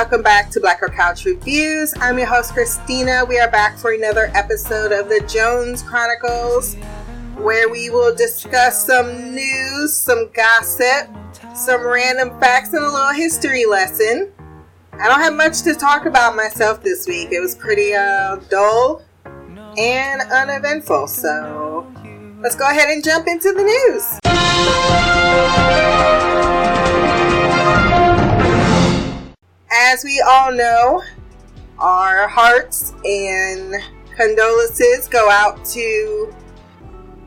welcome back to Black Girl Couch Reviews. I'm your host, Christina. We are back for another episode of the Jones Chronicles, where we will discuss some news, some gossip, some random facts, and a little history lesson. I don't have much to talk about myself this week. It was pretty uh, dull and uneventful, so let's go ahead and jump into the news. As we all know, our hearts and condolences go out to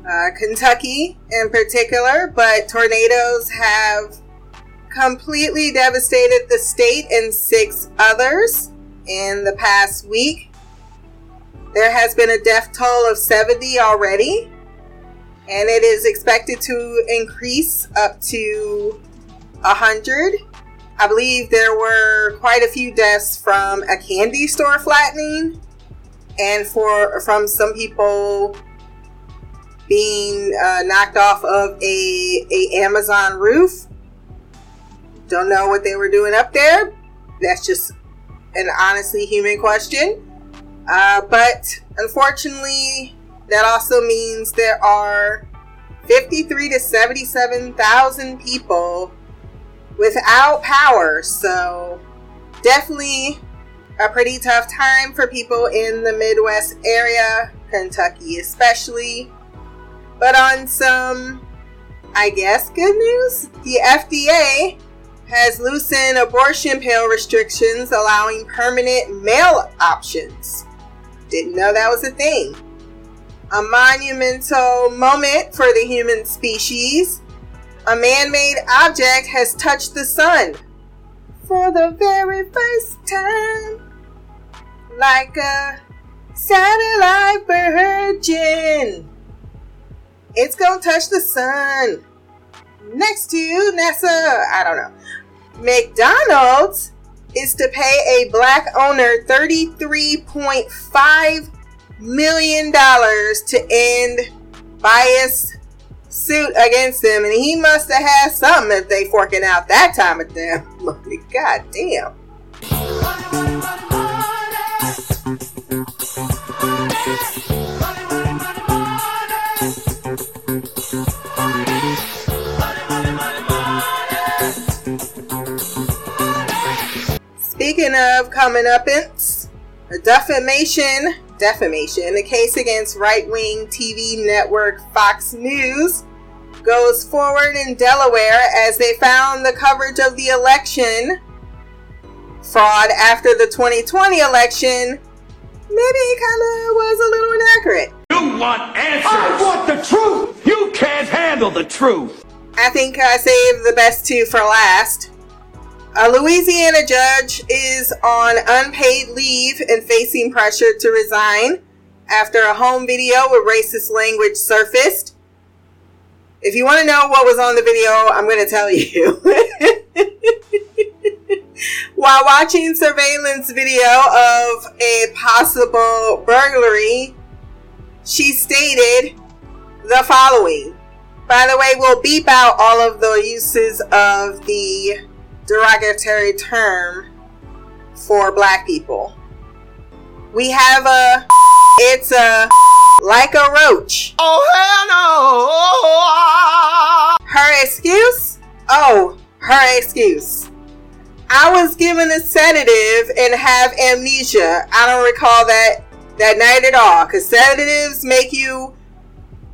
uh, Kentucky in particular, but tornadoes have completely devastated the state and six others in the past week. There has been a death toll of 70 already, and it is expected to increase up to 100. I believe there were quite a few deaths from a candy store flattening and for from some people being uh, knocked off of a, a Amazon roof. Don't know what they were doing up there. That's just an honestly human question. Uh, but unfortunately, that also means there are 53 to 77,000 people without power. So, definitely a pretty tough time for people in the Midwest area, Kentucky especially. But on some, I guess, good news, the FDA has loosened abortion pill restrictions, allowing permanent male options. Didn't know that was a thing. A monumental moment for the human species. A man made object has touched the sun for the very first time. Like a satellite virgin. It's gonna touch the sun. Next to NASA, I don't know. McDonald's is to pay a black owner $33.5 million to end bias suit against them. And he must have had something if they forking out that time of money. God damn. Speaking of coming up, it's a defamation, defamation, the case against right-wing TV network Fox News goes forward in Delaware as they found the coverage of the election fraud after the 2020 election maybe it kind of was a little inaccurate. You want answers? I want the truth. You can't handle the truth. I think I saved the best two for last. A Louisiana judge is on unpaid leave and facing pressure to resign after a home video with racist language surfaced. If you want to know what was on the video, I'm going to tell you. While watching surveillance video of a possible burglary, she stated the following. By the way, we'll beep out all of the uses of the derogatory term for black people. We have a, it's a, like a roach. Oh, hell no! Her excuse? Oh, her excuse. I was given a sedative and have amnesia. I don't recall that that night at all. Cause sedatives make you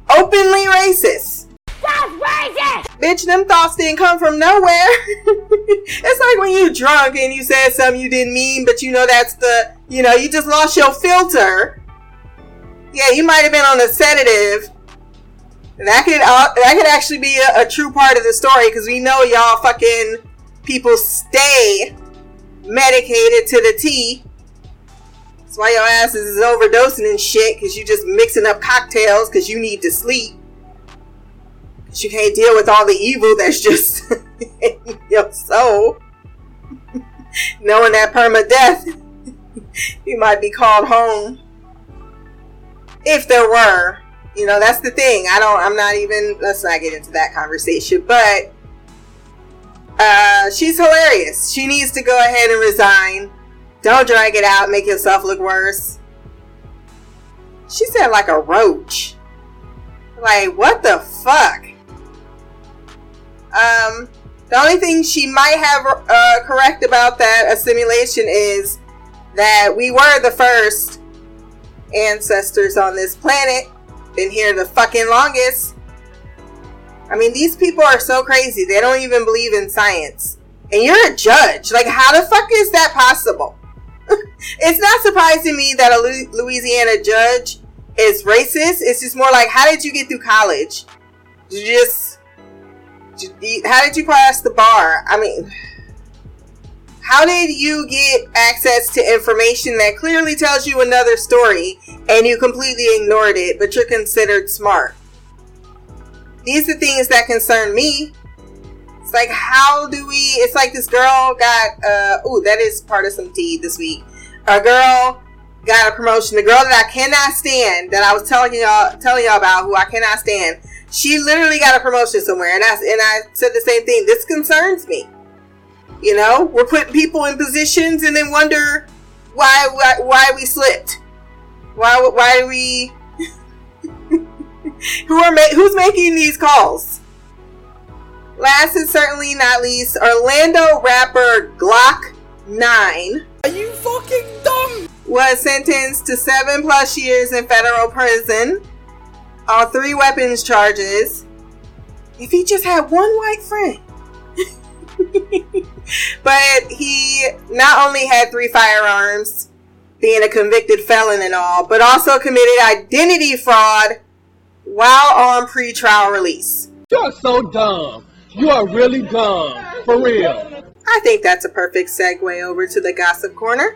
openly racist. Bitch, them thoughts didn't come from nowhere. it's like when you drunk and you said something you didn't mean, but you know that's the, you know, you just lost your filter. Yeah, you might have been on a sedative. That could uh, that could actually be a, a true part of the story because we know y'all fucking people stay medicated to the T. That's why your asses is overdosing and shit because you just mixing up cocktails because you need to sleep you can't deal with all the evil that's just in your soul. Knowing that perma death, you might be called home. If there were, you know, that's the thing. I don't, I'm not even, let's not get into that conversation. But Uh, she's hilarious. She needs to go ahead and resign. Don't drag it out, make yourself look worse. She said like a roach. Like, what the fuck? Um, the only thing she might have uh, correct about that assimilation is that we were the first ancestors on this planet. Been here the fucking longest. I mean, these people are so crazy. They don't even believe in science. And you're a judge. Like, how the fuck is that possible? it's not surprising me that a Louisiana judge is racist. It's just more like, how did you get through college? You just, how did you pass the bar? I mean, how did you get access to information that clearly tells you another story and you completely ignored it, but you're considered smart? These are things that concern me. It's like, how do we? It's like this girl got, uh, ooh, that is part of some tea this week. A girl got a promotion. The girl that I cannot stand, that I was telling y'all, telling y'all about, who I cannot stand, she literally got a promotion somewhere, and I and I said the same thing. This concerns me. You know, we're putting people in positions and then wonder why why, why we slipped. Why why we who are ma- who's making these calls? Last and certainly not least, Orlando rapper Glock 9. Was sentenced to seven plus years in federal prison on three weapons charges. If he just had one white friend. but he not only had three firearms, being a convicted felon and all, but also committed identity fraud while on pre-trial release. You're so dumb. You are really dumb. For real. I think that's a perfect segue over to the gossip corner.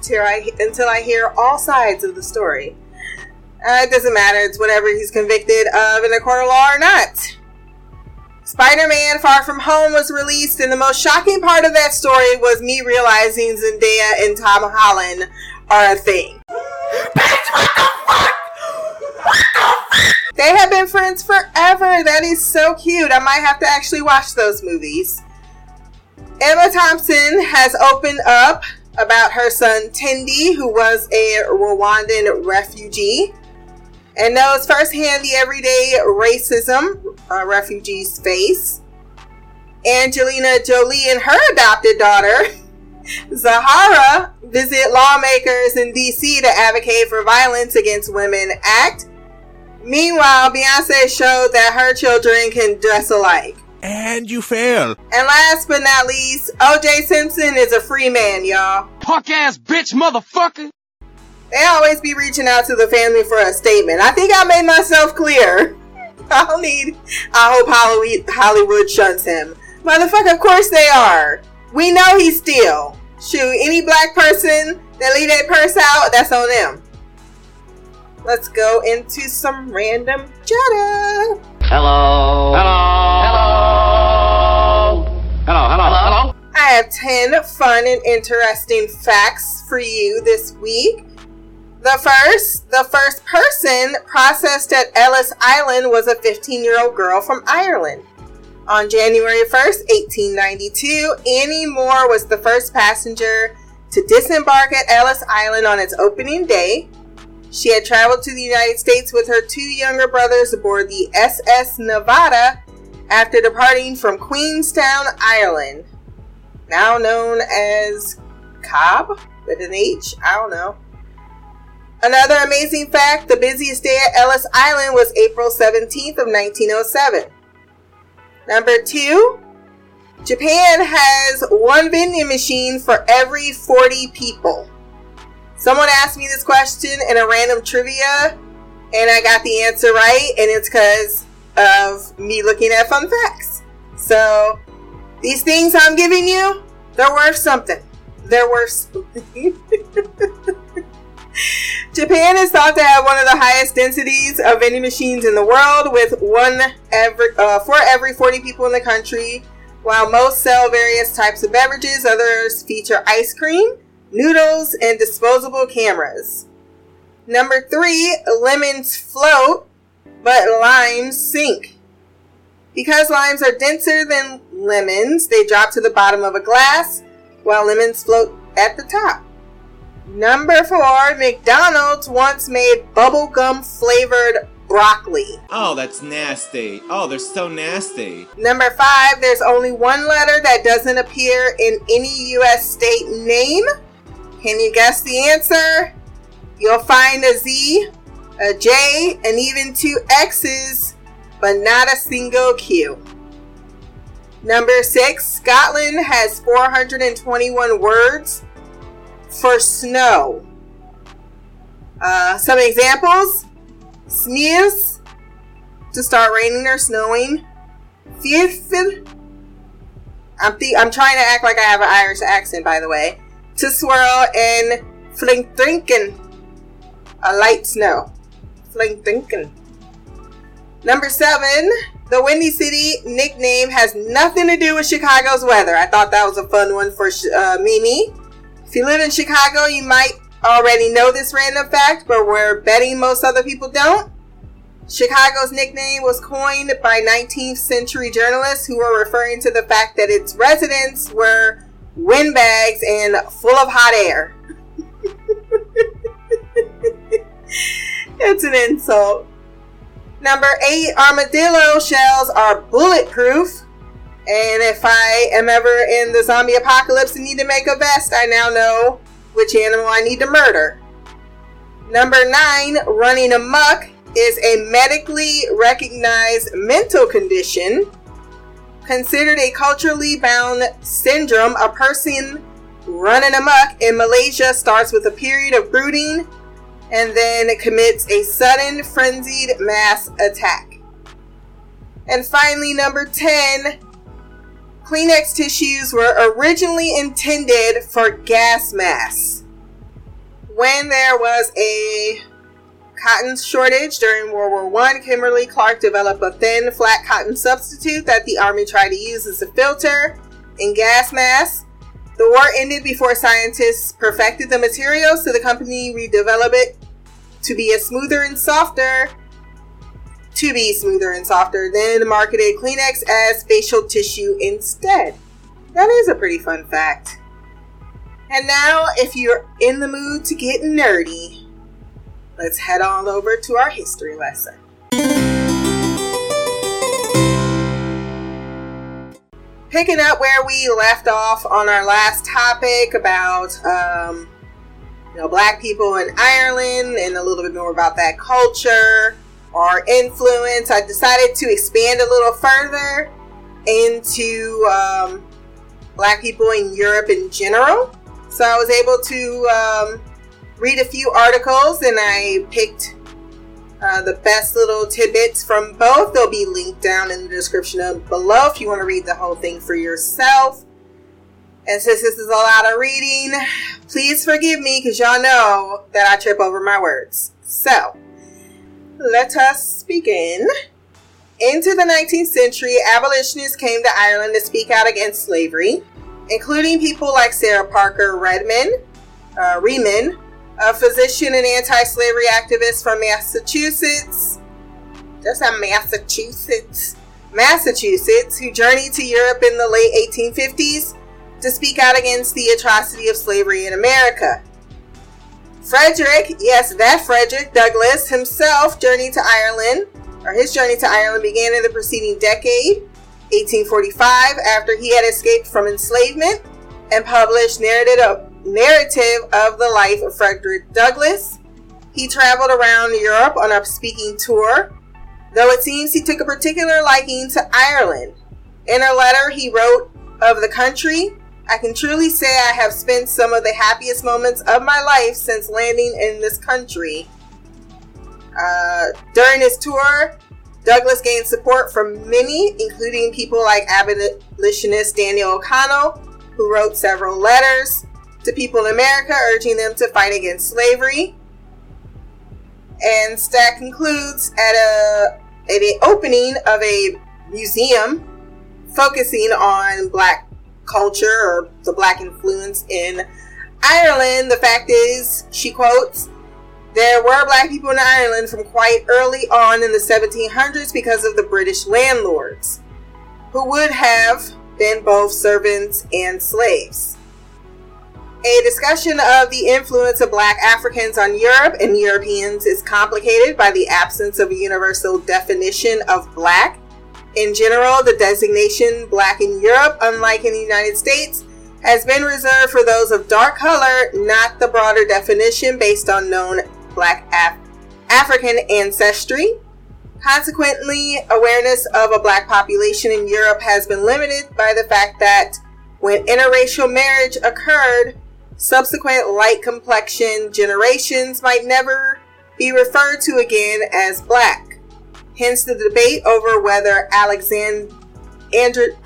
until I until I hear all sides of the story. Uh, it doesn't matter. It's whatever he's convicted of in a court of law or not. Spider-Man: Far From Home was released, and the most shocking part of that story was me realizing Zendaya and Tom Holland are a thing. Bitch, what the fuck? What the fuck? They have been friends forever. That is so cute. I might have to actually watch those movies. Emma Thompson has opened up about her son Tendi, who was a Rwandan refugee, and knows firsthand the everyday racism uh, refugees face. Angelina Jolie and her adopted daughter, Zahara, visit lawmakers in DC to advocate for Violence Against Women Act. Meanwhile, Beyonce showed that her children can dress alike. And you fail. And last but not least, OJ Simpson is a free man, y'all. Punk ass bitch motherfucker. They always be reaching out to the family for a statement. I think I made myself clear. I don't need. I hope Hollywood, Hollywood shuns him. Motherfucker, of course they are. We know he's still. Shoot, any black person that leave that purse out, that's on them. Let's go into some random chatter. Hello. Hello. Hello. Have 10 fun and interesting facts for you this week. The first, the first person processed at Ellis Island was a 15 year old girl from Ireland. On January 1st, 1892, Annie Moore was the first passenger to disembark at Ellis Island on its opening day. She had traveled to the United States with her two younger brothers aboard the SS Nevada after departing from Queenstown, Ireland, now known as Cobb with an H. I don't know. Another amazing fact the busiest day at Ellis Island was April 17th of 1907. Number two, Japan has one vending machine for every 40 people. Someone asked me this question in a random trivia, and I got the answer right, and it's because of me looking at fun facts. So, These things I'm giving you, they're worth something. They're worth something. Japan is thought to have one of the highest densities of vending machines in the world, with one every uh, for every 40 people in the country. While most sell various types of beverages, others feature ice cream, noodles, and disposable cameras. Number three, lemons float, but limes sink. Because limes are denser than lemons, they drop to the bottom of a glass, while lemons float at the top. Number four, McDonald's once made bubblegum flavored broccoli. Oh, that's nasty. Oh, they're so nasty. Number five, there's only one letter that doesn't appear in any U.S. state name. Can you guess the answer? You'll find a Z, a J, and even two X's, but not a single Q. Number six, Scotland has 421 words for snow. Uh, some examples sneeze to start raining or snowing. Fiefid. I'm, th- I'm trying to act like I have an Irish accent, by the way. To swirl and flinkdrinken. A light snow. Flinkdrinken. Number seven, the Windy City nickname has nothing to do with Chicago's weather. I thought that was a fun one for uh, Mimi. If you live in Chicago, you might already know this random fact, but we're betting most other people don't. Chicago's nickname was coined by 19th century journalists who were referring to the fact that its residents were windbags and full of hot air. it's an insult. Number eight, armadillo shells are bulletproof. And if I am ever in the zombie apocalypse and need to make a vest, I now know which animal I need to murder. Number nine, running amok is a medically recognized mental condition considered a culturally bound syndrome. A person running amok in Malaysia starts with a period of brooding and then commits a sudden frenzied mass attack. And finally, number 10, Kleenex tissues were originally intended for gas masks. When there was a cotton shortage during World War I, Kimberly Clark developed a thin, flat cotton substitute that the Army tried to use as a filter in gas masks. The war ended before scientists perfected the material, so the company redeveloped it to be a smoother and softer to be smoother and softer, then marketed Kleenex as facial tissue instead. That is a pretty fun fact. And now, if you're in the mood to get nerdy, let's head on over to our history lesson. Picking up where we left off on our last topic about um, you know black people in Ireland and a little bit more about that culture or influence, I decided to expand a little further into um, black people in Europe in general. So I was able to um, read a few articles and I picked uh, the best little tidbits from both. They'll be linked down in the description below if you want to read the whole thing for yourself. And since this is a lot of reading, please forgive me because y'all know that I trip over my words. So, let us begin. Into the 19th century, abolitionists came to Ireland to speak out against slavery, including people like Sarah Parker Redmond, uh, a physician and anti-slavery activist from Massachusetts. Just a Massachusetts, Massachusetts, who journeyed to Europe in the late 1850s to speak out against the atrocity of slavery in America. Frederick, yes, that Frederick Douglass himself journeyed to Ireland, or his journey to Ireland began in the preceding decade, 1845, after he had escaped from enslavement and published narrative of, narrative of the life of Frederick Douglass. He traveled around Europe on a speaking tour, though it seems he took a particular liking to Ireland. In a letter he wrote of the country, I can truly say I have spent some of the happiest moments of my life since landing in this country. Uh, during his tour, Douglass gained support from many, including people like abolitionist Daniel O'Connell, who wrote several letters to people in America urging them to fight against slavery. And Stack concludes at a at an opening of a museum focusing on black culture or the black influence in Ireland. The fact is, she quotes, there were black people in Ireland from quite early on in the 1700s because of the British landlords, who would have been both servants and slaves. A discussion of the influence of black Africans on Europe and Europeans is complicated by the absence of a universal definition of black. In general, the designation black in Europe, unlike in the United States, has been reserved for those of dark color, not the broader definition based on known black Af- African ancestry. Consequently, awareness of a black population in Europe has been limited by the fact that when interracial marriage occurred, subsequent light complexion generations might never be referred to again as black. Hence the debate over whether Alexand-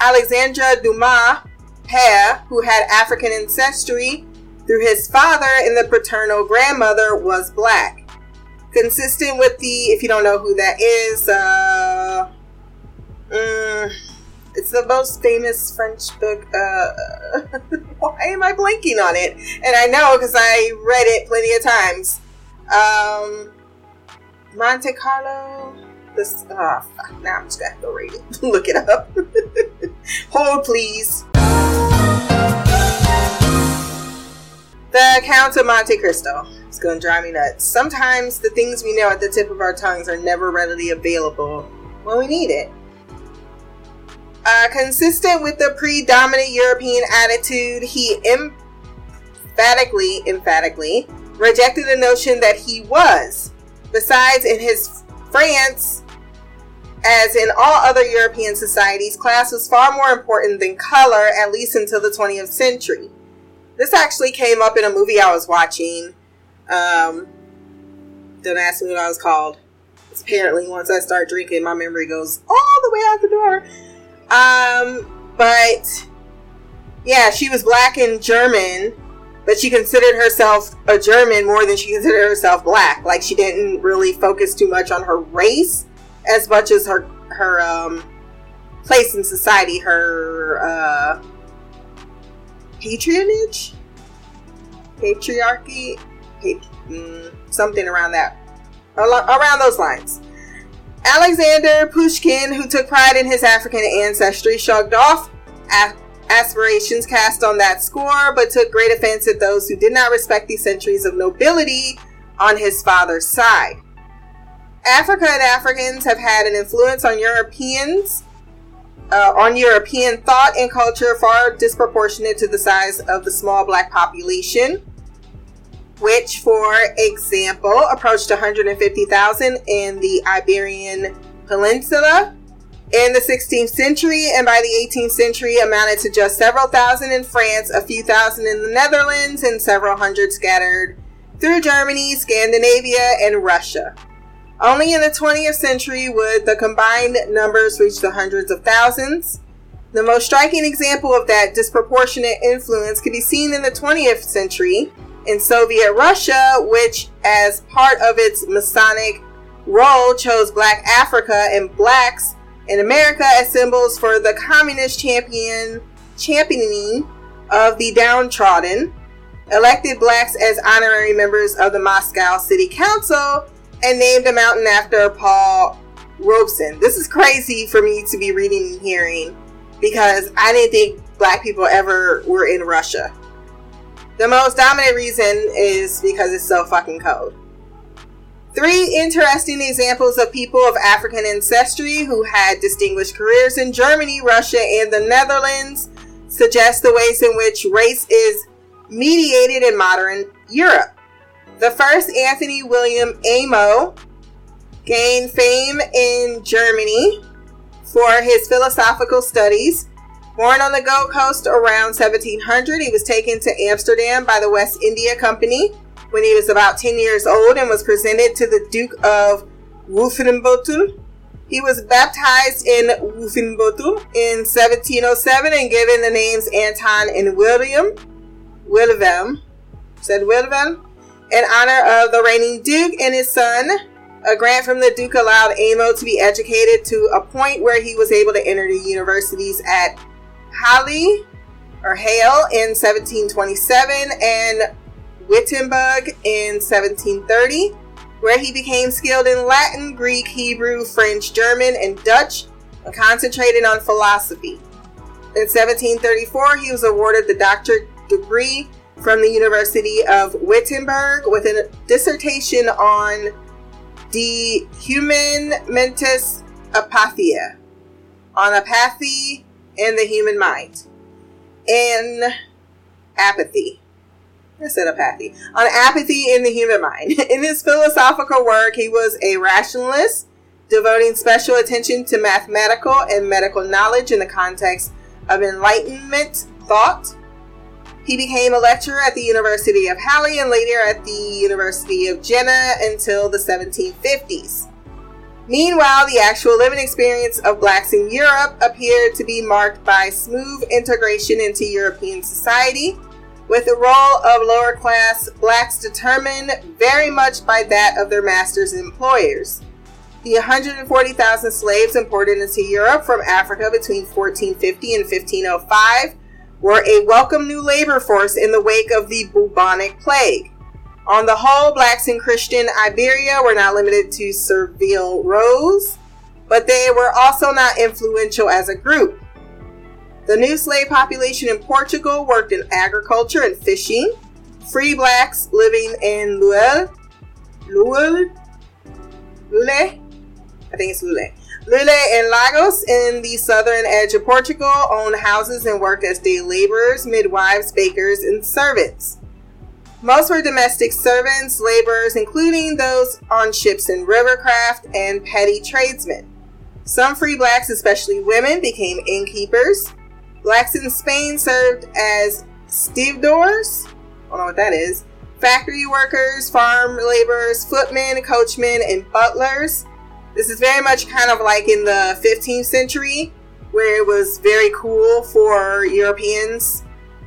Alexandre Dumas père, who had African ancestry through his father and the paternal grandmother, was black. Consistent with the, if you don't know who that is, uh, mm, it's the most famous French book. Uh, why am I blanking on it? And I know because I read it plenty of times. Um, Monte Carlo. This. Fuck. Now I'm just gonna have to read it. Look it up. Hold, please. The Count of Monte Cristo. It's gonna drive me nuts. Sometimes the things we know at the tip of our tongues are never readily available when we need it. Uh, consistent with the predominant European attitude, he emphatically, emphatically rejected the notion that he was. Besides, in his France, as in all other European societies, class was far more important than color, at least until the 20th century. This actually came up in a movie I was watching. Um, don't ask me what I was called. It's apparently, once I start drinking, my memory goes all the way out the door. Um, but yeah, she was black and German, but she considered herself a German more than she considered herself black. Like she didn't really focus too much on her race as much as her her um, place in society, her uh, patronage, patriarchy, pat- mm, something around that, around those lines. Alexander Pushkin, who took pride in his African ancestry, shrugged off aspirations cast on that score, but took great offense at those who did not respect the centuries of nobility on his father's side. Africa and Africans have had an influence on Europeans, uh, on European thought and culture far disproportionate to the size of the small black population which, for example, approached 150,000 in the Iberian Peninsula in the 16th century, and by the 18th century amounted to just several thousand in France, a few thousand in the Netherlands, and several hundred scattered through Germany, Scandinavia, and Russia. Only in the 20th century would the combined numbers reach the hundreds of thousands. The most striking example of that disproportionate influence can be seen in the 20th century in Soviet Russia, which, as part of its Masonic role, chose Black Africa and blacks in America as symbols for the communist champion championing of the downtrodden, elected blacks as honorary members of the Moscow City Council, and named a mountain after Paul Robeson. This is crazy for me to be reading and hearing because I didn't think black people ever were in Russia. The most dominant reason is because it's so fucking cold. Three interesting examples of people of African ancestry who had distinguished careers in Germany, Russia, and the Netherlands suggest the ways in which race is mediated in modern Europe. The first, Anthony William Amo, gained fame in Germany for his philosophical studies Born on the Gold Coast around 1700, he was taken to Amsterdam by the West India Company when he was about 10 years old and was presented to the Duke of Wolfenbüttel, He was baptized in Wufinbotu in 1707 and given the names Anton and William Wilhelm, said Wilhelm, in honor of the reigning duke and his son. A grant from the duke allowed Amo to be educated to a point where he was able to enter the universities at Halle or Hale in 1727 and Wittenberg in 1730, where he became skilled in Latin, Greek, Hebrew, French, German, and Dutch, and concentrated on philosophy. In 1734, he was awarded the doctorate degree from the University of Wittenberg with a dissertation on De Human Mentis Apathia, on apathy in the human mind, In apathy. I said apathy. On apathy in the human mind. In his philosophical work, he was a rationalist, devoting special attention to mathematical and medical knowledge in the context of Enlightenment thought. He became a lecturer at the University of Halle and later at the University of Jena until the 1750s. Meanwhile, the actual living experience of blacks in Europe appeared to be marked by smooth integration into European society with the role of lower class blacks determined very much by that of their masters and employers. The 140,000 slaves imported into Europe from Africa between 1450 and 1505 were a welcome new labor force in the wake of the bubonic plague. On the whole, blacks in Christian Iberia were not limited to servile roles, but they were also not influential as a group. The new slave population in Portugal worked in agriculture and fishing. Free blacks living in Luel, Luel, Lule, I think it's Lule. Lule and Lagos in the southern edge of Portugal owned houses and worked as day laborers, midwives, bakers, and servants. Most were domestic servants, laborers, including those on ships and rivercraft, and petty tradesmen. Some free blacks, especially women, became innkeepers. Blacks in Spain served as stevedores. I don't know what that is. Factory workers, farm laborers, footmen, coachmen, and butlers. This is very much kind of like in the 15th century, where it was very cool for Europeans,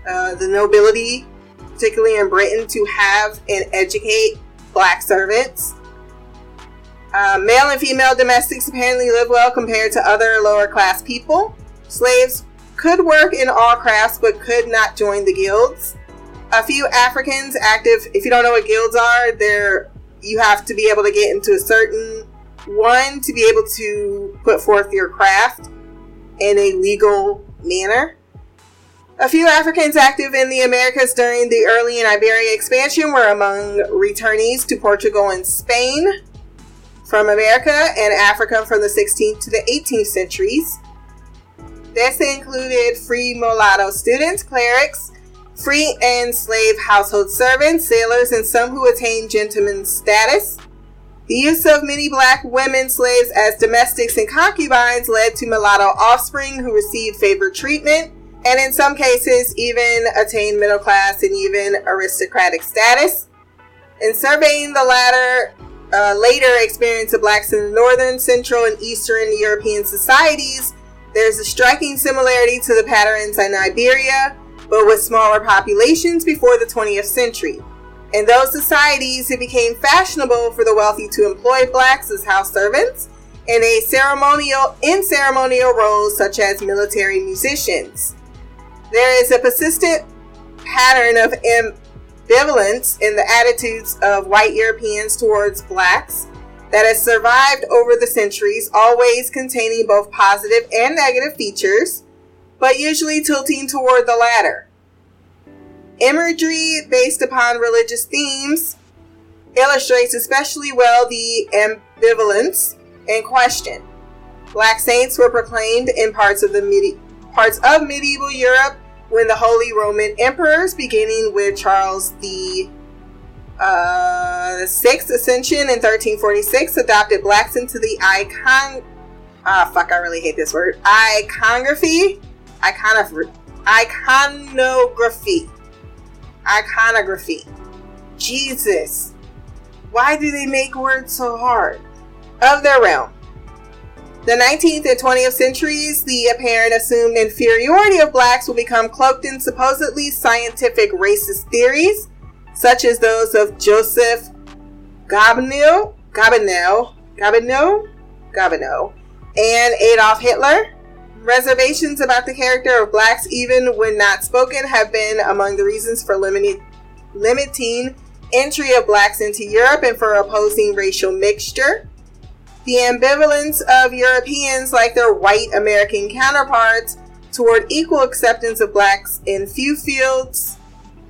uh, the nobility, particularly in Britain, to have and educate black servants. Uh, male and female domestics apparently live well compared to other lower class people. Slaves could work in all crafts but could not join the guilds. A few Africans active, if you don't know what guilds are, they're you have to be able to get into a certain one to be able to put forth your craft in a legal manner. A few Africans active in the Americas during the early and Iberia expansion were among returnees to Portugal and Spain from America and Africa from the 16th to the 18th centuries. This included free mulatto students, clerics, free and slave household servants, sailors, and some who attained gentleman's status. The use of many black women slaves as domestics and concubines led to mulatto offspring who received favored treatment and in some cases even attain middle class and even aristocratic status. In surveying the latter uh, later experience of blacks in northern, central, and eastern European societies, there's a striking similarity to the patterns in Iberia, but with smaller populations before the 20th century. In those societies, it became fashionable for the wealthy to employ blacks as house servants in a ceremonial in ceremonial roles such as military musicians. There is a persistent pattern of ambivalence in the attitudes of white Europeans towards blacks that has survived over the centuries, always containing both positive and negative features, but usually tilting toward the latter. Imagery based upon religious themes illustrates especially well the ambivalence in question. Black saints were proclaimed in parts of the medi- parts of medieval Europe when the Holy Roman emperors, beginning with Charles the uh, Sixth Ascension in 1346 adopted blacks into the icon. Ah, fuck! I really hate this word. Iconography, iconography, iconography, iconography. Jesus, why do they make words so hard? Of their realm. The 19th and 20th centuries, the apparent assumed inferiority of blacks will become cloaked in supposedly scientific racist theories, such as those of Joseph Gobineau, Gobineau, Gobineau, Gobineau, and Adolf Hitler. Reservations about the character of blacks, even when not spoken, have been among the reasons for limiting, limiting entry of blacks into Europe and for opposing racial mixture. The ambivalence of Europeans, like their white American counterparts, toward equal acceptance of blacks in few fields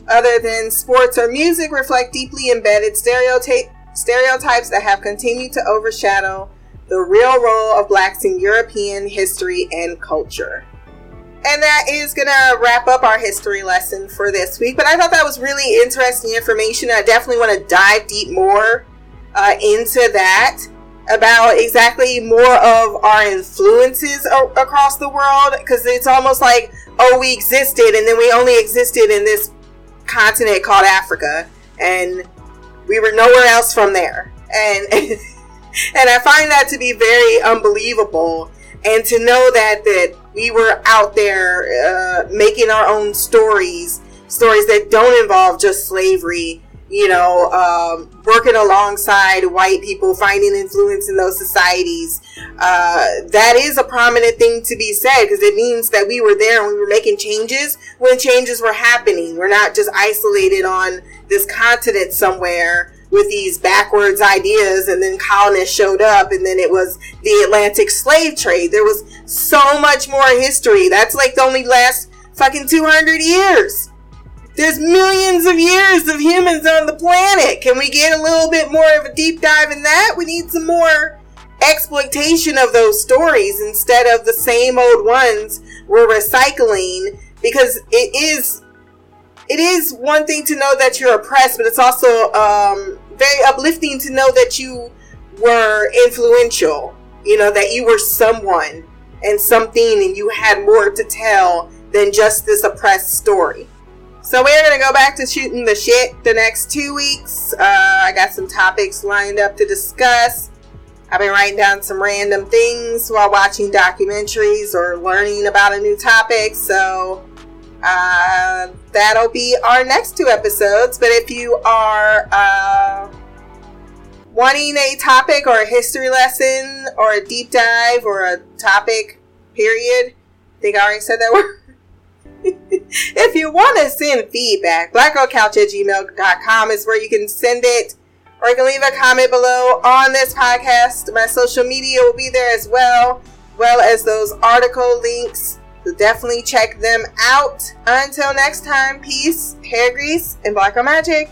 other than sports or music reflect deeply embedded stereotype, stereotypes that have continued to overshadow the real role of blacks in European history and culture. And that is going to wrap up our history lesson for this week. But I thought that was really interesting information. I definitely want to dive deep more uh, into that about exactly more of our influences o- across the world because it's almost like, oh, we existed and then we only existed in this continent called Africa and we were nowhere else from there. And and I find that to be very unbelievable and to know that that we were out there uh, making our own stories, stories that don't involve just slavery. You know, um, working alongside white people, finding influence in those societies. Uh, that is a prominent thing to be said because it means that we were there and we were making changes when changes were happening. We're not just isolated on this continent somewhere with these backwards ideas and then colonists showed up and then it was the Atlantic slave trade. There was so much more history. That's like the only last fucking 200 years. There's millions of years of humans on the planet. Can we get a little bit more of a deep dive in that? We need some more exploitation of those stories instead of the same old ones we're recycling because it is it is one thing to know that you're oppressed, but it's also um, very uplifting to know that you were influential. You know, that you were someone and something and you had more to tell than just this oppressed story. So we're to go back to shooting the shit the next two weeks. Uh, I got some topics lined up to discuss. I've been writing down some random things while watching documentaries or learning about a new topic. So uh, that'll be our next two episodes. But if you are uh, wanting a topic or a history lesson or a deep dive or a topic, period, I think I already said that word. if you want to send feedback, blackgirlcouch at gmail.com is where you can send it. Or you can leave a comment below on this podcast. My social media will be there as well, well as those article links so definitely check them out. Until next time, peace, hair grease, and black girl magic.